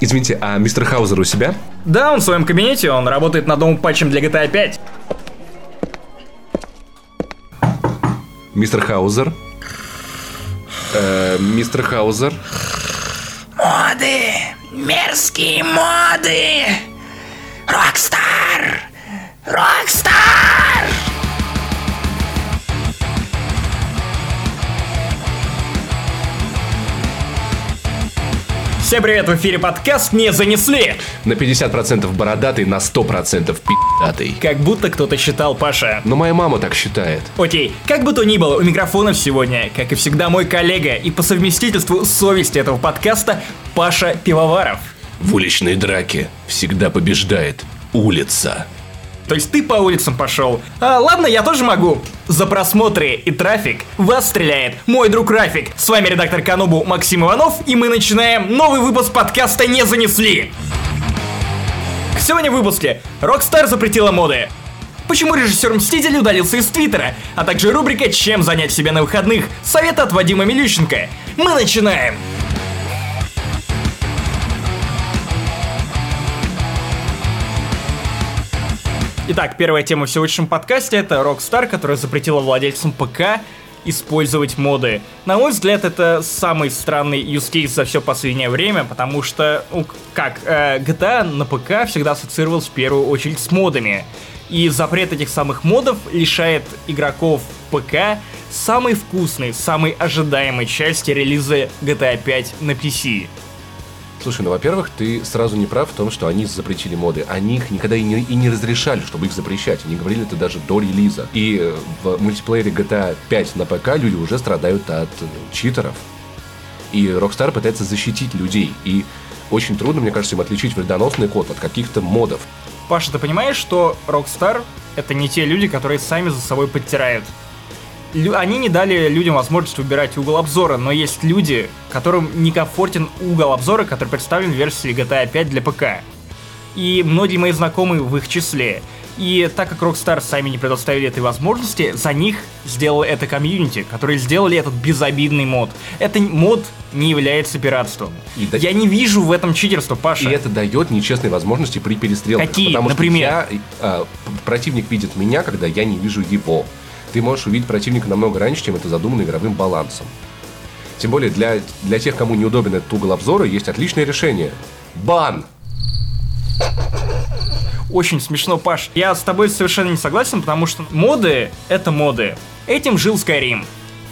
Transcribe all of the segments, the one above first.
Извините, а мистер Хаузер у себя? Да, он в своем кабинете, он работает над новым патчем для GTA 5. Мистер Хаузер? Э, мистер Хаузер? Моды! Мерзкие моды! Rockstar! Rockstar! Всем привет, в эфире подкаст «Не занесли». На 50% бородатый, на 100% пи***атый. Как будто кто-то считал Паша. Но моя мама так считает. Окей, как бы то ни было, у микрофонов сегодня, как и всегда, мой коллега и по совместительству совести этого подкаста Паша Пивоваров. В уличной драке всегда побеждает улица. То есть ты по улицам пошел. А, ладно, я тоже могу. За просмотры и трафик вас стреляет мой друг Рафик. С вами редактор Канобу Максим Иванов, и мы начинаем новый выпуск подкаста «Не занесли». Сегодня в выпуске Rockstar запретила моды. Почему режиссер Мститель удалился из Твиттера, а также рубрика «Чем занять себя на выходных?» Совет от Вадима Милющенко. Мы начинаем! Итак, первая тема в сегодняшнем подкасте это Rockstar, которая запретила владельцам ПК использовать моды. На мой взгляд, это самый странный use case за все последнее время, потому что, ну, как, э, GTA на ПК всегда ассоциировалась в первую очередь с модами. И запрет этих самых модов лишает игроков ПК самой вкусной, самой ожидаемой части релиза GTA 5 на PC. Слушай, ну, во-первых, ты сразу не прав в том, что они запретили моды. Они их никогда и не, и не разрешали, чтобы их запрещать. Они говорили это даже до релиза. И э, в мультиплеере GTA 5 на ПК люди уже страдают от э, читеров. И Rockstar пытается защитить людей. И очень трудно, мне кажется, им отличить вредоносный код от каких-то модов. Паша, ты понимаешь, что Rockstar это не те люди, которые сами за собой подтирают? Они не дали людям возможность выбирать угол обзора, но есть люди, которым некомфортен угол обзора, который представлен в версии GTA 5 для ПК. И многие мои знакомые в их числе. И так как Rockstar сами не предоставили этой возможности, за них сделал это комьюнити, которые сделали этот безобидный мод. Это мод не является пиратством. И да- Я не вижу в этом читерства, Паша. И это дает нечестные возможности при перестрелке. Какие? Потому Например? что я, п- противник видит меня, когда я не вижу его. Ты можешь увидеть противника намного раньше, чем это задумано игровым балансом. Тем более для, для тех, кому неудобен этот угол обзора, есть отличное решение. Бан! Очень смешно, Паш. Я с тобой совершенно не согласен, потому что моды — это моды. Этим жил Skyrim.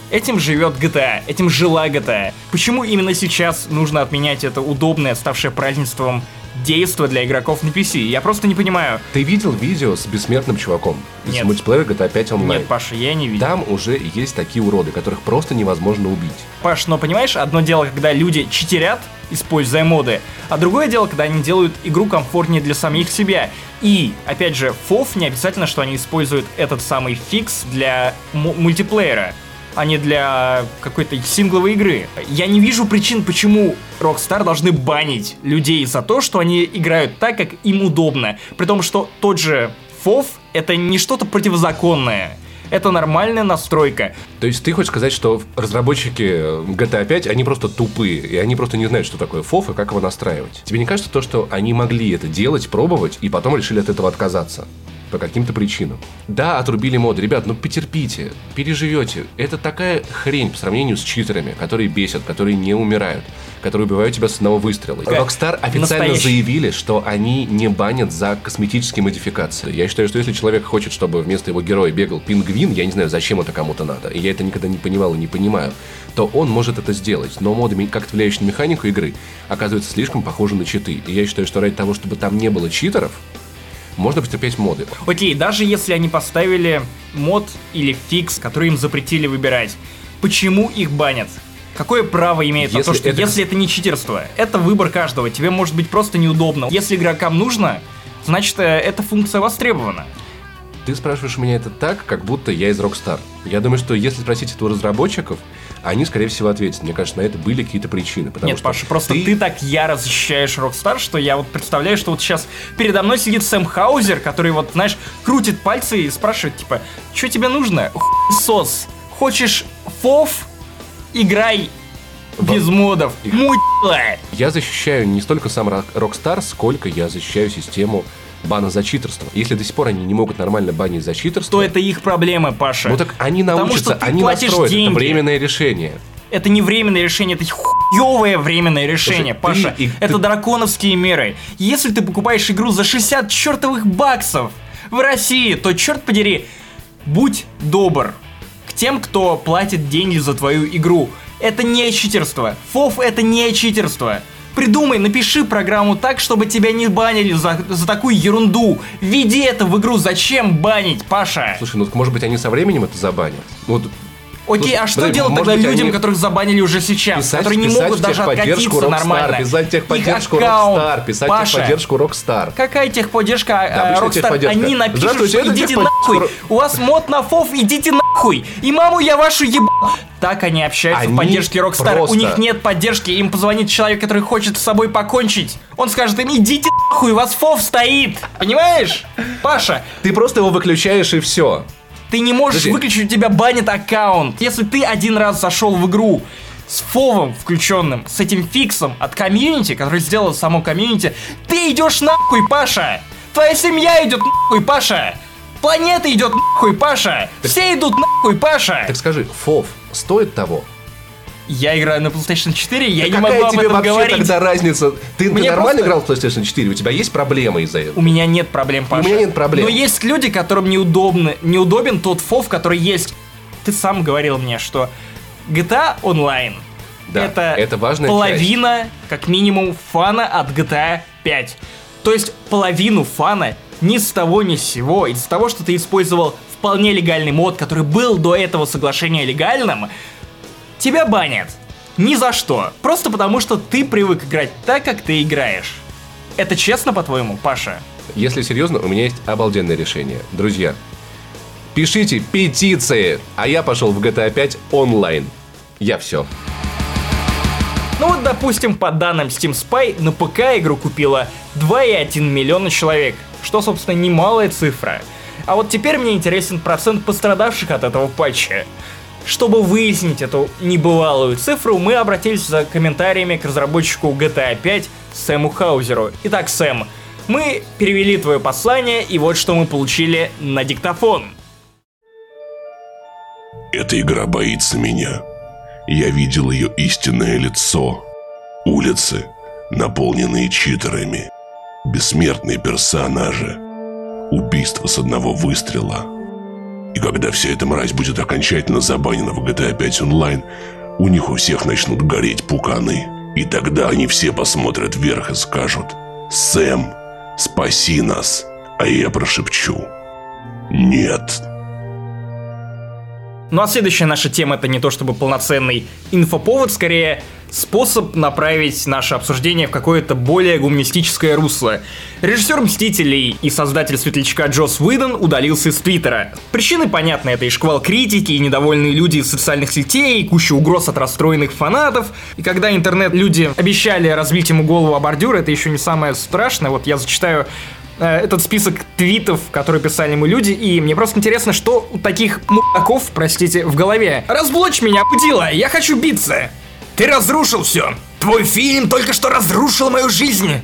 Этим живет GTA, этим жила GTA. Почему именно сейчас нужно отменять это удобное, ставшее празднеством действо для игроков на PC? Я просто не понимаю. Ты видел видео с бессмертным чуваком? Из мультиплеера GTA 5 онлайн. Нет, Паша, я не видел. Там уже есть такие уроды, которых просто невозможно убить. Паш, но понимаешь, одно дело, когда люди читерят, используя моды, а другое дело, когда они делают игру комфортнее для самих себя. И, опять же, FOF не обязательно, что они используют этот самый фикс для му- мультиплеера, а не для какой-то сингловой игры. Я не вижу причин, почему Rockstar должны банить людей за то, что они играют так, как им удобно. При том, что тот же FOF это не что-то противозаконное. Это нормальная настройка. То есть ты хочешь сказать, что разработчики GTA 5, они просто тупые, и они просто не знают, что такое FOF и как его настраивать. Тебе не кажется то, что они могли это делать, пробовать, и потом решили от этого отказаться? По каким-то причинам. Да, отрубили моды. Ребят, ну потерпите, переживете. Это такая хрень по сравнению с читерами, которые бесят, которые не умирают, которые убивают тебя с одного выстрела. Rockstar официально Настоящий. заявили, что они не банят за косметические модификации. Я считаю, что если человек хочет, чтобы вместо его героя бегал пингвин, я не знаю, зачем это кому-то надо, и я это никогда не понимал и не понимаю, то он может это сделать. Но моды, как влияющие на механику игры, оказываются слишком похожи на читы. И я считаю, что ради того, чтобы там не было читеров, можно потерпеть моды. Окей, даже если они поставили мод или фикс, который им запретили выбирать, почему их банят? Какое право имеет на то, Если что это- если это не читерство? Это выбор каждого, тебе может быть просто неудобно. Если игрокам нужно, значит э, эта функция востребована. Ты спрашиваешь меня это так, как будто я из Rockstar. Я думаю, что если спросить это у разработчиков, они, скорее всего, ответят. Мне кажется, на это были какие-то причины. Потому Нет, что Паша, просто ты... так яро защищаешь Rockstar, что я вот представляю, что вот сейчас передо мной сидит Сэм Хаузер, который вот, знаешь, крутит пальцы и спрашивает, типа, что тебе нужно? Сос, хочешь фоф? Играй без модов. Мудила! Я защищаю не столько сам Rockstar, сколько я защищаю систему бана за читерство. Если до сих пор они не могут нормально банить за читерство, То это их проблемы, Паша. ну так они Потому научатся, что ты они настроят. деньги. Это временное решение. Это не временное решение, это хуевое временное решение, Слушай, Паша. ты- и это ты- драконовские меры. Если ты покупаешь игру за 60 чертовых баксов в России, то, черт подери, будь добр к тем, кто платит деньги за твою игру. Это не читерство. ФОФ это не читерство. Придумай, напиши программу так, чтобы тебя не банили за, за такую ерунду. Введи это в игру. Зачем банить, Паша? Слушай, ну может быть они со временем это забанят. Вот Окей, Ну, а что подожди, делать тогда быть, людям, они- которых забанили уже сейчас, писать, которые не писать могут даже техподдержку откатиться Rockstar, нормально? Писать техподдержку Rockstar, писать Паша, техподдержку Rockstar. Какая техподдержка Да, обычная Rockstar? техподдержка. Они напишут, что идите техподдержка нахуй. У вас мод на фов, идите нахуй. И маму я вашу ебал. Так они общаются Они в поддержке Rockstar. просто- У них нет поддержки. Им позвонит человек, который хочет с собой покончить. Он скажет им, идите нахуй, у вас фов стоит. Понимаешь? Паша, Ты просто его выключаешь и все. ты не можешь Подожди. выключить, у тебя банит аккаунт. Если ты один раз зашел в игру с фовом включенным, с этим фиксом от комьюнити, который сделал само комьюнити, ты идешь нахуй, Паша! Твоя семья идет нахуй, Паша! Планета идет нахуй, Паша! Все идут нахуй, Паша! Так скажи, ФОВ стоит того? Я играю на PlayStation 4, я Да не могу об тебе этом вообще говорить. тогда разница? Ты, ты Мне нормально просто- играл в PlayStation 4? У тебя есть проблемы из-за этого? У меня нет проблем, Паша. меня нет проблем. Но есть люди, которым неудобно, неудобен тот фов, который есть. Ты сам говорил мне, что GTA Online Да, это, это важная половина, как минимум, фана от GTA 5. То есть половину фана ни с того ни с сего, из-за того, что ты использовал вполне легальный мод, который был до этого соглашения легальным, тебя банят. Ни за что. Просто потому, что ты привык играть так, как ты играешь. Это честно, по-твоему, Паша? Если серьезно, у меня есть обалденное решение. Друзья, пишите петиции, а я пошел в GTA 5 онлайн. Я все. Ну вот, допустим, по данным Steam Spy, на ПК игру купила 2,1 миллиона человек, что, собственно, немалая цифра. А вот теперь мне интересен процент пострадавших от этого патча. Чтобы выяснить эту небывалую цифру, мы обратились за комментариями к разработчику GTA 5 Сэму Хаузеру. Итак, Сэм, мы перевели твое послание, и вот что мы получили на диктофон. Эта игра боится меня. Я видел ее истинное лицо. Улицы, наполненные читерами. Бессмертные персонажи. Убийство с одного выстрела. И когда вся эта мразь будет окончательно забанена в GTA 5 онлайн, у них у всех начнут гореть пуканы. И тогда они все посмотрят вверх и скажут «Сэм, спаси нас!» А я прошепчу «Нет». Ну а следующая наша тема это не то чтобы полноценный инфоповод, скорее способ направить наше обсуждение в какое-то более гуманистическое русло. Режиссер «Мстителей» и создатель «Светлячка» Джос Уидон удалился из Твиттера. Причины понятны, это и шквал критики, и недовольные люди из социальных сетей, и куча угроз от расстроенных фанатов. И когда интернет-люди обещали разбить ему голову о бордюр, это еще не самое страшное. Вот я зачитаю этот список твитов, которые писали ему люди, и мне просто интересно, что у таких мудаков, простите, в голове. Разблочь меня, пудила, я хочу биться. Ты разрушил все. Твой фильм только что разрушил мою жизнь.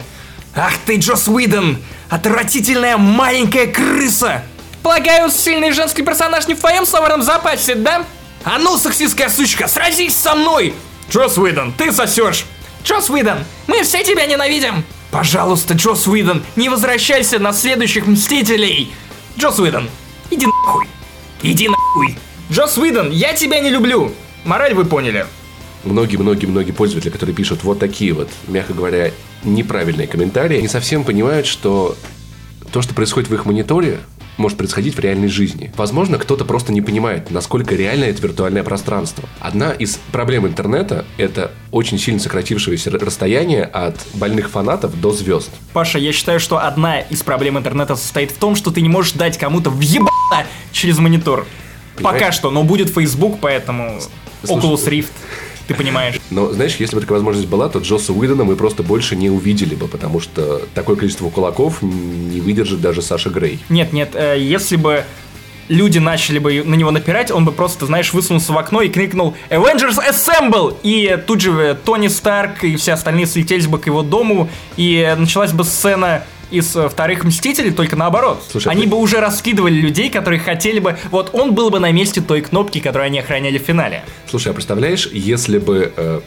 Ах ты, Джос Уидон, отвратительная маленькая крыса. Полагаю, сильный женский персонаж не в твоем словарном запасе, да? А ну, сексистская сучка, сразись со мной! Джос Уидон, ты сосешь! Джос Уидон, мы все тебя ненавидим! Пожалуйста, Джос Уидон, не возвращайся на следующих Мстителей! Джос Уидон, иди нахуй! Иди нахуй! Джос Уидон, я тебя не люблю! Мораль вы поняли. Многие-многие-многие пользователи, которые пишут вот такие вот, мягко говоря, неправильные комментарии, не совсем понимают, что то, что происходит в их мониторе, может происходить в реальной жизни. Возможно, кто-то просто не понимает, насколько реально это виртуальное пространство. Одна из проблем интернета – это очень сильно сократившееся расстояние от больных фанатов до звезд. Паша, я считаю, что одна из проблем интернета состоит в том, что ты не можешь дать кому-то въебаться через монитор. Понимаешь? Пока что, но будет Facebook, поэтому Слушай, Oculus Rift, ты понимаешь. Но, знаешь, если бы такая возможность была, то Джосса Уидона мы просто больше не увидели бы, потому что такое количество кулаков не выдержит даже Саша Грей. Нет, нет, э, если бы люди начали бы на него напирать, он бы просто, знаешь, высунулся в окно и крикнул «Avengers Assemble!» И тут же э, Тони Старк и все остальные слетелись бы к его дому, и началась бы сцена из э, вторых Мстителей, только наоборот. Слушай, они ты- бы уже раскидывали людей, которые хотели бы... Вот он был бы на месте той кнопки, которую они охраняли в финале. Слушай, а представляешь, если бы э,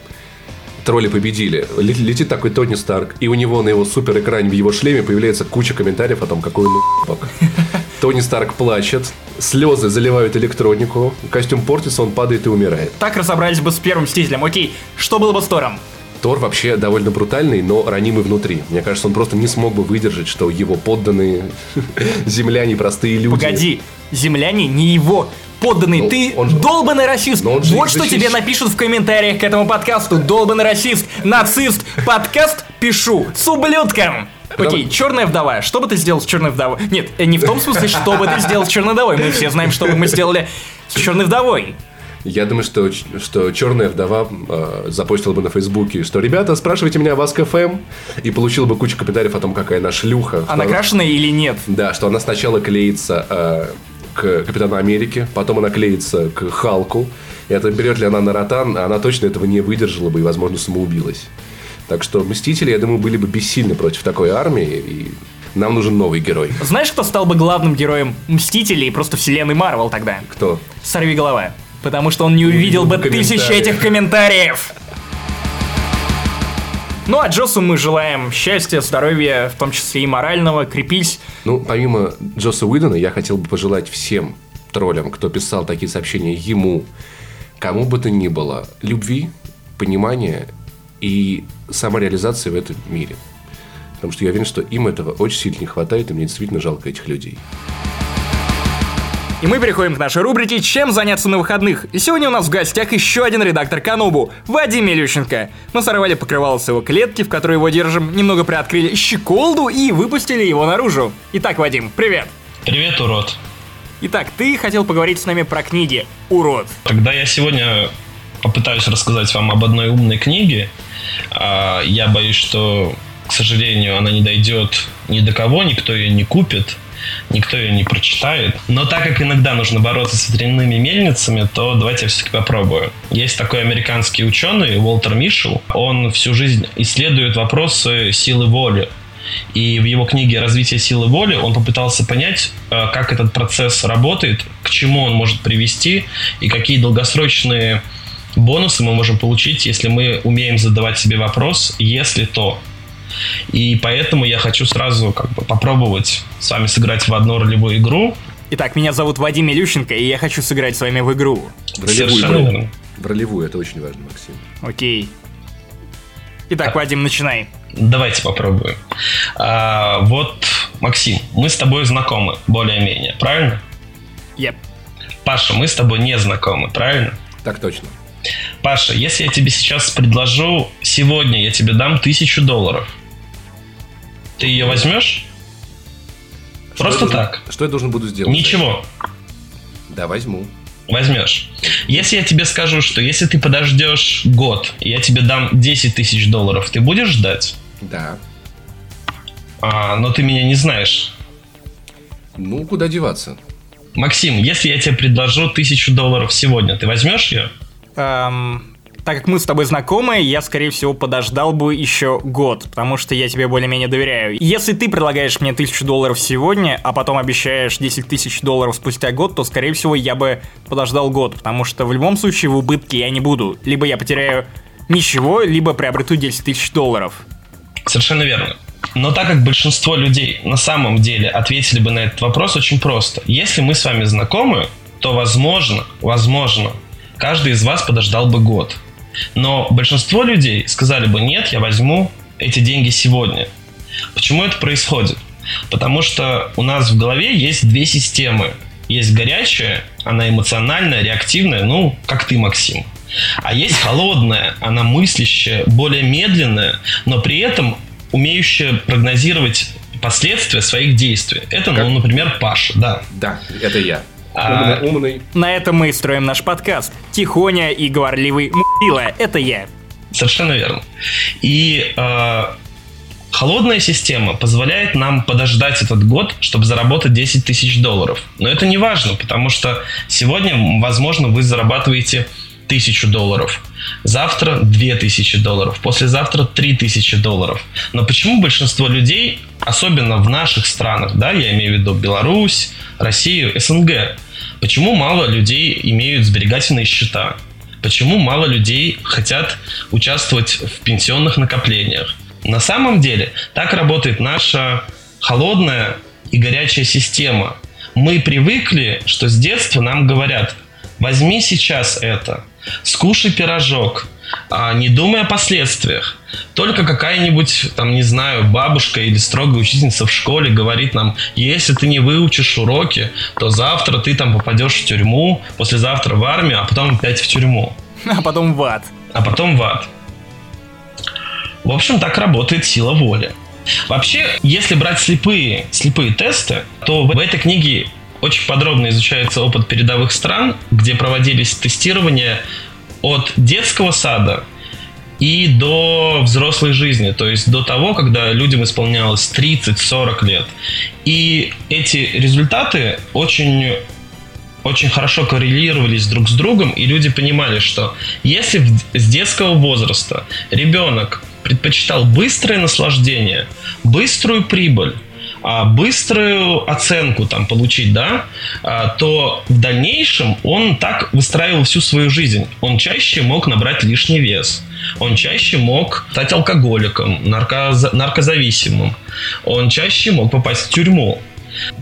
тролли победили, лет- летит такой Тони Старк, и у него на его супер экране в его шлеме появляется куча комментариев о том, какой он. Тони Старк плачет, слезы заливают электронику, костюм портится, он падает и умирает. Так разобрались бы с первым Мстителем. Окей, что было бы с Тором? Тор вообще довольно брутальный, но ранимый внутри. Мне кажется, он просто не смог бы выдержать, что его подданные земляне, простые люди. Погоди, земляне не его подданные. Ну, Ты он же- долбанный расист. Но он же Вот что защищ- тебе напишут в комментариях к этому подкасту. Долбанный расист, нацист. Подкаст пишу с ублюдком. Окей, черная вдова. Что бы ты сделал с черной вдовой? Нет, э, не в том смысле, что бы ты сделал с черной вдовой. Мы все знаем, что бы мы сделали с черной вдовой. Я думаю, что, что черная вдова э, запостила бы на Фейсбуке, что ребята, спрашивайте меня о вас КФМ, и получила бы кучу комментариев о том, какая она шлюха. Она крашеная или нет? Да, что она сначала клеится э, к Капитану Америке, потом она клеится к Халку. И это берет ли она на ротан, она точно этого не выдержала бы и, возможно, самоубилась. Так что Мстители, я думаю, были бы бессильны против такой армии, и нам нужен новый герой. Знаешь, кто стал бы главным героем Мстителей и просто вселенной Марвел тогда? Кто? Сорви голова. Потому что он не увидел бы тысячи этих комментариев. Ну а Джосу мы желаем счастья, здоровья, в том числе и морального, крепись. Ну, помимо Джоса Уидона, я хотел бы пожелать всем троллям, кто писал такие сообщения ему, кому бы то ни было, любви, понимания и самореализации в этом мире. Потому что я уверен, что им этого очень сильно не хватает, и мне действительно жалко этих людей. И мы переходим к нашей рубрике «Чем заняться на выходных?». И сегодня у нас в гостях еще один редактор Канобу, Вадим Илющенко. Мы сорвали покрывало с его клетки, в которой его держим, немного приоткрыли щеколду и выпустили его наружу. Итак, Вадим, привет. Привет, урод. Итак, ты хотел поговорить с нами про книги «Урод». Тогда я сегодня попытаюсь рассказать вам об одной умной книге. А, Я боюсь, что, к сожалению, она не дойдет ни до кого, никто ее не купит, никто ее не прочитает. Но так как иногда нужно бороться с ветряными мельницами, то давайте я все-таки попробую. Есть такой американский ученый Уолтер Мишел. Он всю жизнь исследует вопросы силы воли. И в его книге «Развитие силы воли» он попытался понять, э, как этот процесс работает, к чему он может привести и какие долгосрочные бонусы мы можем получить, если мы умеем задавать себе вопрос «если то». И поэтому я хочу сразу как бы попробовать с вами сыграть в одну ролевую игру. Итак, меня зовут Вадим Илющенко, и я хочу сыграть с вами в игру. В ролевую, Совершенно верно. В ролевую, это очень важно, Максим. Окей. Итак, Вадим, начинай. Давайте попробуем. А, вот, Максим, мы с тобой знакомы, более-менее, правильно? Еп. Паша, мы с тобой не знакомы, правильно? Так точно. Паша, если я тебе сейчас предложу, сегодня я тебе дам тысячу долларов, ты ее возьмешь? Что Просто должен- так. Что я должен буду сделать? Ничего, Да, возьму. возьмешь. Если я тебе скажу, что если ты подождешь год, я тебе дам 10 тысяч долларов, ты будешь ждать? Да. А, но ты меня не знаешь. Ну, куда деваться? Максим, если я тебе предложу тысячу долларов сегодня, ты возьмешь ее? Эм, так как мы с тобой знакомы, я, скорее всего, подождал бы еще год, потому что я тебе более-менее доверяю. Если ты предлагаешь мне тысячу долларов сегодня, а потом обещаешь 10 тысяч долларов спустя год, то, скорее всего, я бы подождал год, потому что в любом случае в убытке я не буду. Либо я потеряю ничего, либо приобрету 10 тысяч долларов. Совершенно верно. Но так как большинство людей на самом деле ответили бы на этот вопрос очень просто. Если мы с вами знакомы, то возможно, возможно, каждый из вас подождал бы год. Но большинство людей сказали бы, нет, я возьму эти деньги сегодня. Почему это происходит? Потому что у нас в голове есть две системы. Есть горячая, она эмоциональная, реактивная, ну, как ты, Максим. А есть холодная, она мыслящая, более медленная, но при этом умеющая прогнозировать последствия своих действий. Это, ну, Как? например, Паша, да. Да, это я. А- Умный, умный. На этом мы и строим наш подкаст. Тихоня и говорливый м***ила. Это я. Совершенно верно. И э, Холодная система позволяет нам подождать этот год, чтобы заработать 10 тысяч долларов. Но это не важно, потому что сегодня, возможно, вы зарабатываете тысячу долларов. Завтра 2000 долларов. Послезавтра 3000 долларов. Но почему большинство людей, особенно в наших странах, да, я имею в виду Беларусь, Россию, СНГ, почему мало людей имеют сберегательные счета? Почему мало людей хотят участвовать в пенсионных накоплениях? На самом деле так работает наша холодная и горячая система. Мы привыкли, что с детства нам говорят, возьми сейчас это, скушай пирожок, не думай о последствиях. Только какая-нибудь, там, не знаю, бабушка или строгая учительница в школе говорит нам, если ты не выучишь уроки, то завтра ты там попадешь в тюрьму, послезавтра в армию, а потом опять в тюрьму. А потом в ад. А потом в ад. В общем, так работает сила воли. Вообще, если брать слепые, слепые тесты, то в этой книге очень подробно изучается опыт передовых стран, где проводились тестирования от детского сада и до взрослой жизни, то есть до того, когда людям исполнялось 30-40 лет. И эти результаты очень очень хорошо коррелировались друг с другом, и люди понимали, что если с детского возраста ребенок предпочитал быстрое наслаждение, быструю прибыль, быструю оценку там получить, да, а, то в дальнейшем он так выстраивал всю свою жизнь. Он чаще мог набрать лишний вес. Он чаще мог стать алкоголиком, наркоз... наркозависимым. Он чаще мог попасть в тюрьму.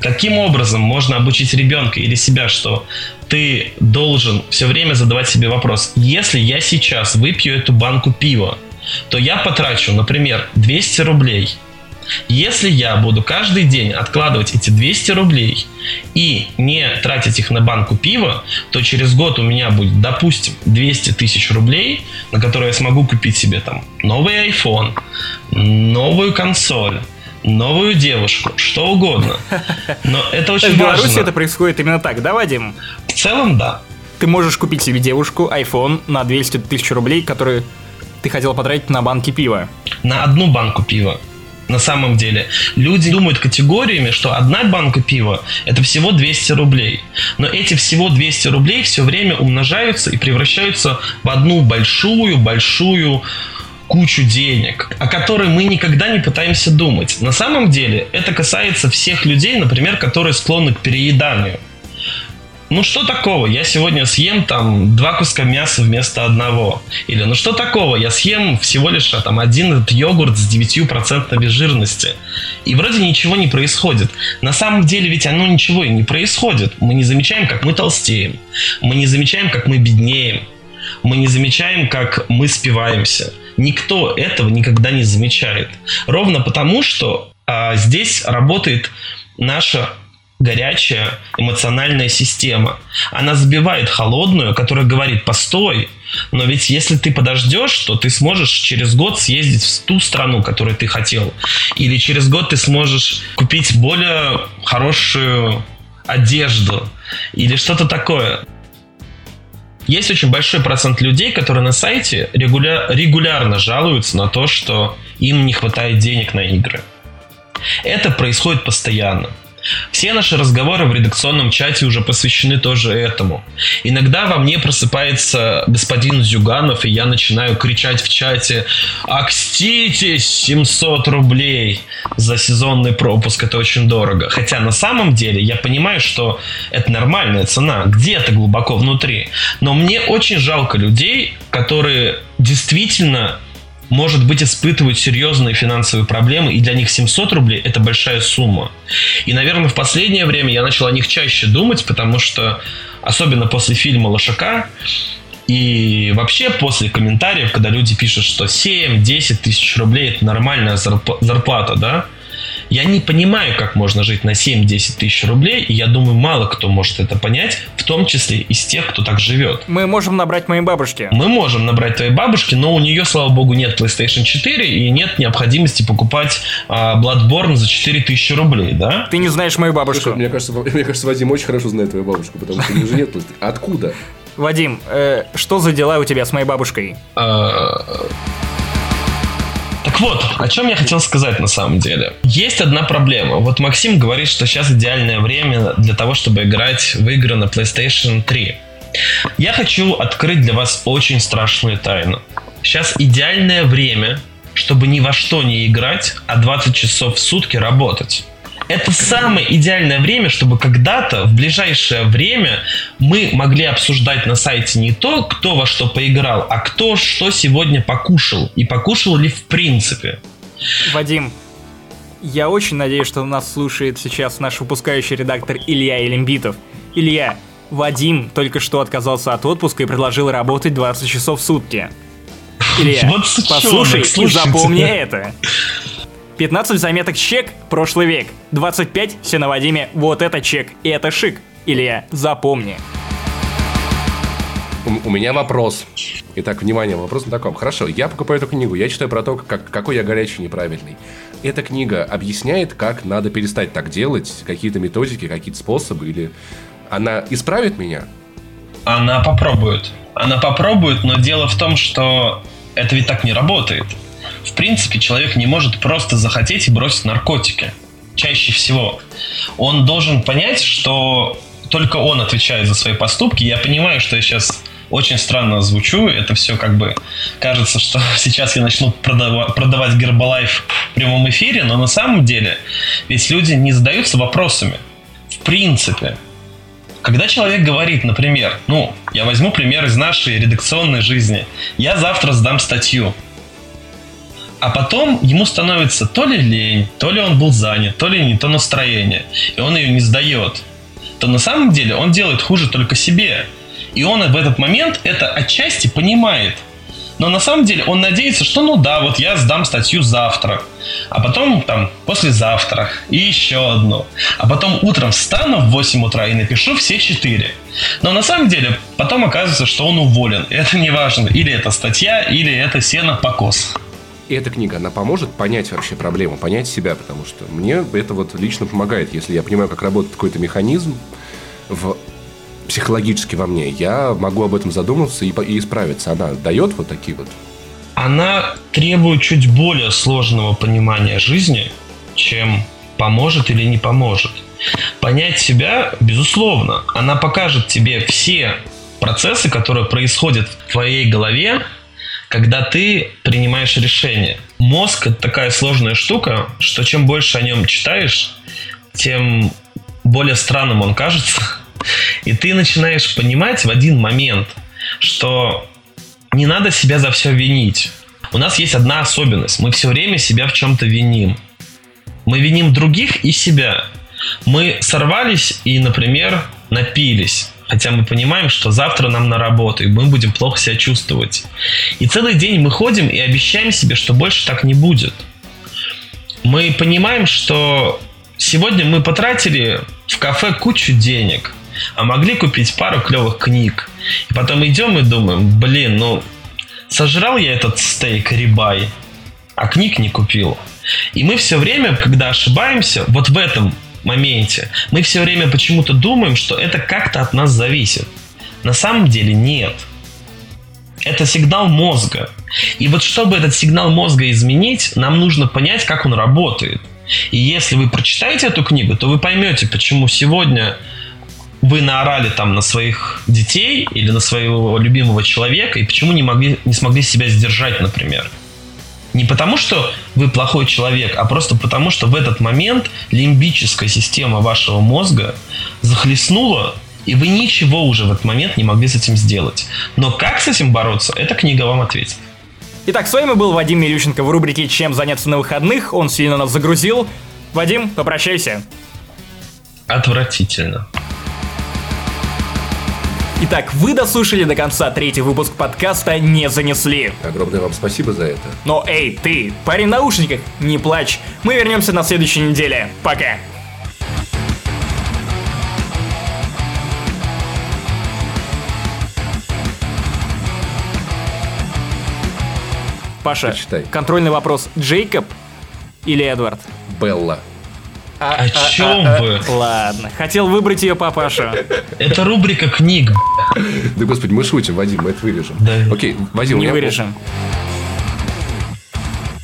Каким образом можно обучить ребенка или себя, что ты должен все время задавать себе вопрос, если я сейчас выпью эту банку пива, то я потрачу, например, 200 рублей. Если я буду каждый день откладывать эти 200 рублей и не тратить их на банку пива, то через год у меня будет, допустим, 200 тысяч рублей, на которые я смогу купить себе там новый iPhone, новую консоль, новую девушку, что угодно. Но это очень В важно. Беларуси это происходит именно так, да, Вадим? В целом, да. Ты можешь купить себе девушку, iPhone на 200 тысяч рублей, которые ты хотел потратить на банки пива. На одну банку пива. На самом деле. Люди думают категориями, что одна банка пива это всего 200 рублей. Но эти всего 200 рублей все время умножаются и превращаются в одну большую-большую кучу денег, о которой мы никогда не пытаемся думать. На самом деле это касается всех людей, например, которые склонны к перееданию. Ну что такого, я сегодня съем там два куска мяса вместо одного. Или ну что такого, я съем всего лишь а, там один этот йогурт с 9% жирности. И вроде ничего не происходит. На самом деле ведь оно ничего и не происходит. Мы не замечаем, как мы толстеем. Мы не замечаем, как мы беднеем. Мы не замечаем, как мы спиваемся. Никто этого никогда не замечает. Ровно потому, что а, здесь работает наша горячая эмоциональная система. Она забивает холодную, которая говорит, постой, но ведь если ты подождешь, то ты сможешь через год съездить в ту страну, которую ты хотел. Или через год ты сможешь купить более хорошую одежду. Или что-то такое. Есть очень большой процент людей, которые на сайте регуля- регулярно жалуются на то, что им не хватает денег на игры. Это происходит постоянно. Все наши разговоры в редакционном чате уже посвящены тоже этому. Иногда во мне просыпается господин Зюганов, и я начинаю кричать в чате «Акститесь! 700 рублей за сезонный пропуск, это очень дорого». Хотя на самом деле я понимаю, что это нормальная цена, где-то глубоко внутри. Но мне очень жалко людей, которые действительно может быть, испытывают серьезные финансовые проблемы, и для них 700 рублей – это большая сумма. И, наверное, в последнее время я начал о них чаще думать, потому что, особенно после фильма «Лошака», и вообще после комментариев, когда люди пишут, что 7-10 тысяч рублей – это нормальная зарплата, да, я не понимаю, как можно жить на 7-10 тысяч рублей, и я думаю, мало кто может это понять, в том числе из тех, кто так живет. Мы можем набрать моей бабушке. Мы можем набрать твоей бабушке, но у нее, слава богу, нет PlayStation 4 и нет необходимости покупать а, Bloodborne за 4000 рублей, да? Ты не знаешь мою бабушку. Мне кажется, мне кажется, Вадим очень хорошо знает твою бабушку, потому что у нее же нет PlayStation. Откуда? Вадим, э, что за дела у тебя с моей бабушкой? Вот, о чем я хотел сказать на самом деле. Есть одна проблема. Вот Максим говорит, что сейчас идеальное время для того, чтобы играть в игры на PlayStation 3. Я хочу открыть для вас очень страшную тайну. Сейчас идеальное время, чтобы ни во что не играть, а 20 часов в сутки работать. Это самое идеальное время, чтобы когда-то в ближайшее время мы могли обсуждать на сайте не то, кто во что поиграл, а кто что сегодня покушал. И покушал ли в принципе. Вадим, я очень надеюсь, что нас слушает сейчас наш выпускающий редактор Илья Елембитов. Илья, Вадим только что отказался от отпуска и предложил работать 20 часов в сутки. Илья, послушай и запомни это. 15 заметок чек, прошлый век. 25 все на Вадиме, вот это чек, и это шик. Илья, запомни. У, у меня вопрос. Итак, внимание, вопрос на таком. Хорошо, я покупаю эту книгу, я читаю про то, как, какой я горячий неправильный. Эта книга объясняет, как надо перестать так делать, какие-то методики, какие-то способы, или она исправит меня? Она попробует. Она попробует, но дело в том, что это ведь так не работает. В принципе, человек не может просто захотеть и бросить наркотики. Чаще всего. Он должен понять, что только он отвечает за свои поступки. Я понимаю, что я сейчас очень странно звучу. Это все как бы кажется, что сейчас я начну продава- продавать Гербалайф в прямом эфире, но на самом деле ведь люди не задаются вопросами. В принципе, когда человек говорит, например, ну, я возьму пример из нашей редакционной жизни. Я завтра сдам статью. А потом ему становится то ли лень, то ли он был занят, то ли не то настроение, и он ее не сдает. То на самом деле он делает хуже только себе. И он в этот момент это отчасти понимает. Но на самом деле он надеется, что ну да, вот я сдам статью завтра, а потом там послезавтра и еще одну. А потом утром встану в 8 утра и напишу все четыре. Но на самом деле потом оказывается, что он уволен. Это не важно. Или это статья, или это сено покос. И эта книга, она поможет понять вообще проблему, понять себя, потому что мне это вот лично помогает. Если я понимаю, как работает какой-то механизм в психологически во мне, я могу об этом задуматься и, и исправиться. Она дает вот такие вот Она требует чуть более сложного понимания жизни, чем поможет или не поможет. Понять себя, безусловно, она покажет тебе все процессы, которые происходят в твоей голове, когда ты принимаешь решение. Мозг это такая сложная штука, что чем больше о нем читаешь, тем более странным он кажется. И ты начинаешь понимать в один момент, что не надо себя за все винить. У нас есть одна особенность. Мы все время себя в чем-то виним. Мы виним других и себя. Мы сорвались и, например, напились. Хотя мы понимаем, что завтра нам на работу, и мы будем плохо себя чувствовать. И целый день мы ходим и обещаем себе, что больше так не будет. Мы понимаем, что сегодня мы потратили в кафе кучу денег, а могли купить пару клевых книг. И потом идем и думаем, блин, ну сожрал я этот стейк рибай, а книг не купил. И мы все время, когда ошибаемся, вот в этом моменте, мы все время почему-то думаем, что это как-то от нас зависит. На самом деле нет. Это сигнал мозга. И вот чтобы этот сигнал мозга изменить, нам нужно понять, как он работает. И если вы прочитаете эту книгу, то вы поймете, почему сегодня вы наорали там на своих детей или на своего любимого человека, и почему не, могли, не смогли себя сдержать, например. Не потому, что вы плохой человек, а просто потому, что в этот момент лимбическая система вашего мозга захлестнула, и вы ничего уже в этот момент не могли с этим сделать. Но как с этим бороться, эта книга вам ответит. Итак, с вами был Вадим Милющенко в рубрике «Чем заняться на выходных». Он сильно нас загрузил. Вадим, попрощайся. Отвратительно. Итак, вы дослушали до конца третий выпуск подкаста «Не занесли». Огромное вам спасибо за это. Но эй, ты, парень в наушниках, не плачь. Мы вернемся на следующей неделе. Пока. Паша, Почитай. контрольный вопрос. Джейкоб или Эдвард? Белла. О чем вы? Ладно, хотел выбрать ее папаша. Это рубрика книг. Да господи, мы шутим, Вадим, мы это вырежем. Да. Окей, Вадим, Не вырежем.